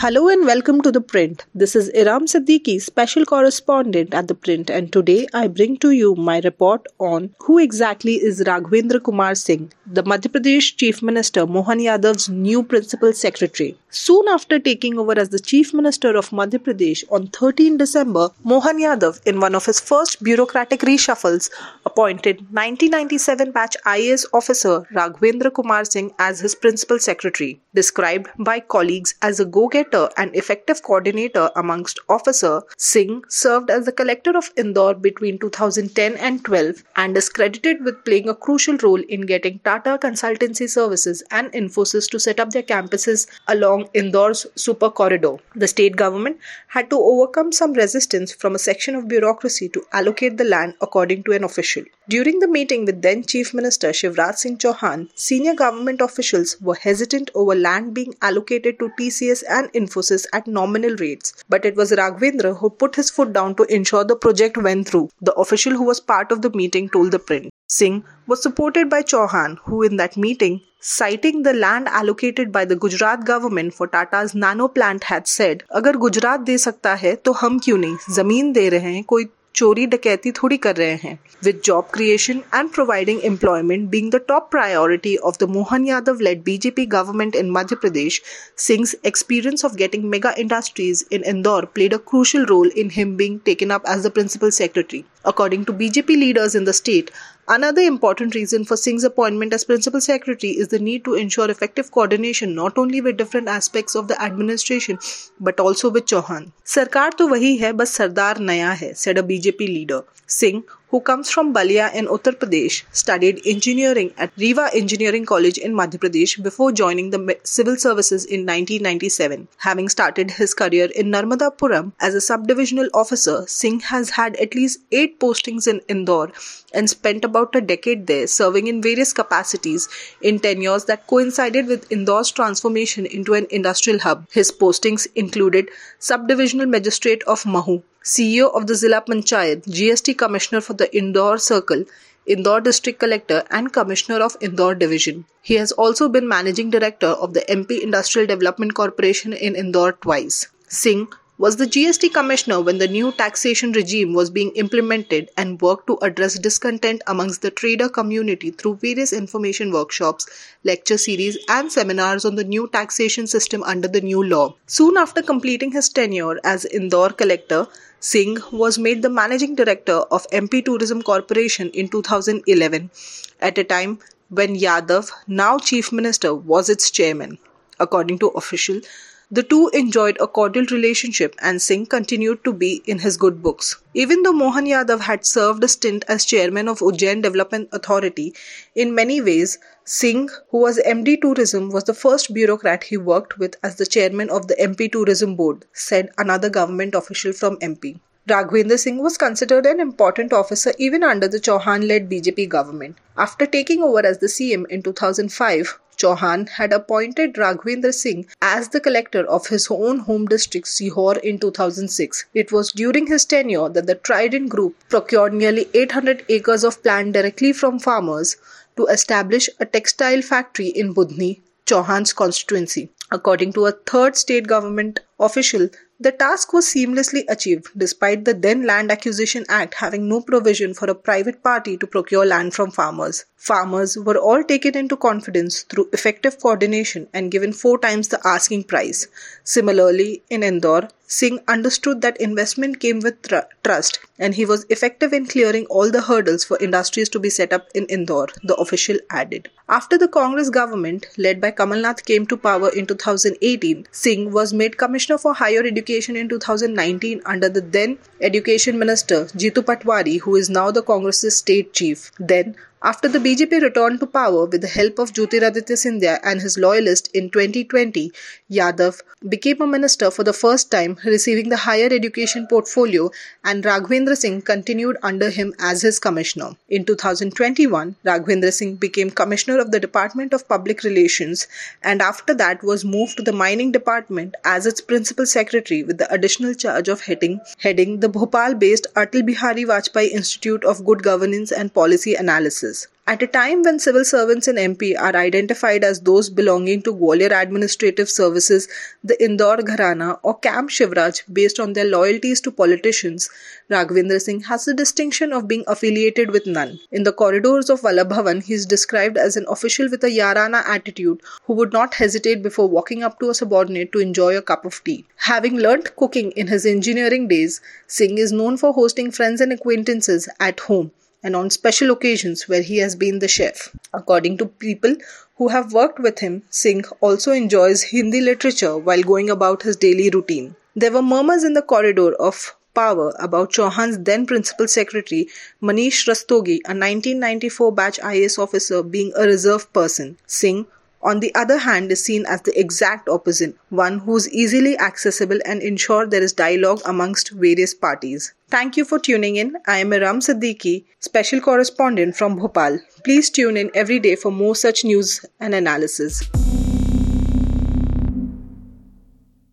Hello and welcome to The Print. This is Iram Siddiqui, special correspondent at The Print, and today I bring to you my report on who exactly is Raghavendra Kumar Singh, the Madhya Pradesh Chief Minister Mohan Yadav's new principal secretary. Soon after taking over as the Chief Minister of Madhya Pradesh on 13 December, Mohan Yadav, in one of his first bureaucratic reshuffles, appointed 1997 batch IAS officer Raghavendra Kumar Singh as his principal secretary. Described by colleagues as a go-getter and effective coordinator amongst officer, Singh served as the collector of Indore between 2010 and 12 and is credited with playing a crucial role in getting Tata Consultancy Services and Infosys to set up their campuses along Indore's super corridor. The state government had to overcome some resistance from a section of bureaucracy to allocate the land according to an official. During the meeting with then Chief Minister Shivraj Singh Chouhan, senior government officials were hesitant over land land being allocated to TCS and Infosys at nominal rates. But it was Raghavendra who put his foot down to ensure the project went through, the official who was part of the meeting told the print. Singh was supported by Chouhan, who in that meeting, citing the land allocated by the Gujarat government for Tata's nano plant, had said, "Agar Gujarat de sakta hai, to hum क्यों nahi जमीन de रहे hai koi." चोरी डकैती थोड़ी कर रहे हैं with job creation and providing employment being the top priority of the Mohan Yadav led BJP government in Madhya Pradesh since experience of getting mega industries in Indore played a crucial role in him being taken up as the principal secretary. According to BJP leaders in the state, Another important reason for Singh's appointment as Principal Secretary is the need to ensure effective coordination not only with different aspects of the administration but also with Chouhan. "Sarkar to vahi hai, bas sardar naya hai," said a BJP leader. Singh who comes from Ballia in Uttar Pradesh, studied engineering at Rewa Engineering College in Madhya Pradesh before joining the civil services in 1997. Having started his career in Narmadapuram as a subdivisional officer, Singh has had at least eight postings in Indore and spent about a decade there, serving in various capacities in tenures that coincided with Indore's transformation into an industrial hub. His postings included Subdivisional Magistrate of Mhow, CEO of the Zilla Panchayat, GST Commissioner for the Indore Circle, Indore District Collector, and Commissioner of Indore Division. He has also been Managing Director of the MP Industrial Development Corporation in Indore twice. Singh was the GST commissioner when the new taxation regime was being implemented and worked to address discontent amongst the trader community through various information workshops, lecture series, and seminars on the new taxation system under the new law. Soon after completing his tenure as Indore collector, Singh was made the managing director of MP Tourism Corporation in 2011 at a time when Yadav, now chief minister, was its chairman. According to official, the two enjoyed a cordial relationship and Singh continued to be in his good books. Even though Mohan Yadav had served a stint as chairman of Ujjain Development Authority, in many ways, Singh, who was MD Tourism, was the first bureaucrat he worked with as the chairman of the MP Tourism Board, said another government official from MP. Raghavendra Singh was considered an important officer even under the Chouhan led BJP government. After taking over as the CM in 2005, Chouhan had appointed Raghavendra Singh as the collector of his own home district Sehore in 2006. It was during his tenure that the Trident Group procured nearly 800 acres of land directly from farmers to establish a textile factory in Budni, Chouhan's constituency. According to a third state government official, the task was seamlessly achieved despite the then Land Acquisition Act having no provision for a private party to procure land from farmers. Farmers were all taken into confidence through effective coordination and given four times the asking price. Similarly, in Indore, Singh understood that investment came with tr- trust and he was effective in clearing all the hurdles for industries to be set up in Indore, the official added. After the Congress government, led by Kamal Nath, came to power in 2018, Singh was made Commissioner for Higher Education in 2019 under the then Education Minister Jitu Patwari, who is now the Congress's state chief. Then, after the BJP returned to power with the help of Jyotiraditya Scindia and his loyalists in 2020, Yadav became a minister for the first time, receiving the higher education portfolio, and Raghavendra Singh continued under him as his commissioner. In 2021, Raghavendra Singh became commissioner of the Department of Public Relations and after that was moved to the mining department as its principal secretary with the additional charge of heading, heading the Bhopal based Atal Bihari Vajpayee Institute of Good Governance and Policy Analysis. Services. At a time when civil servants in MP are identified as those belonging to Gwalior Administrative Services, the Indore Gharana or Camp Shivraj based on their loyalties to politicians, Raghavendra Singh has the distinction of being affiliated with none. In the corridors of Vallabh Bhavan, he is described as an official with a Yarana attitude who would not hesitate before walking up to a subordinate to enjoy a cup of tea. Having learnt cooking in his engineering days, Singh is known for hosting friends and acquaintances at home and on special occasions where he has been the chef. According to people who have worked with him, Singh also enjoys Hindi literature while going about his daily routine. There were murmurs in the corridor of power about Chouhan's then principal secretary Manish Rastogi, a 1994 batch IAS officer, being a reserved person. Singh on the other hand is seen as the exact opposite, one who is easily accessible and ensure there is dialogue amongst various parties. Thank you for tuning in. I am Iram Siddiqui, special correspondent from Bhopal. Please tune in every day for more such news and analysis.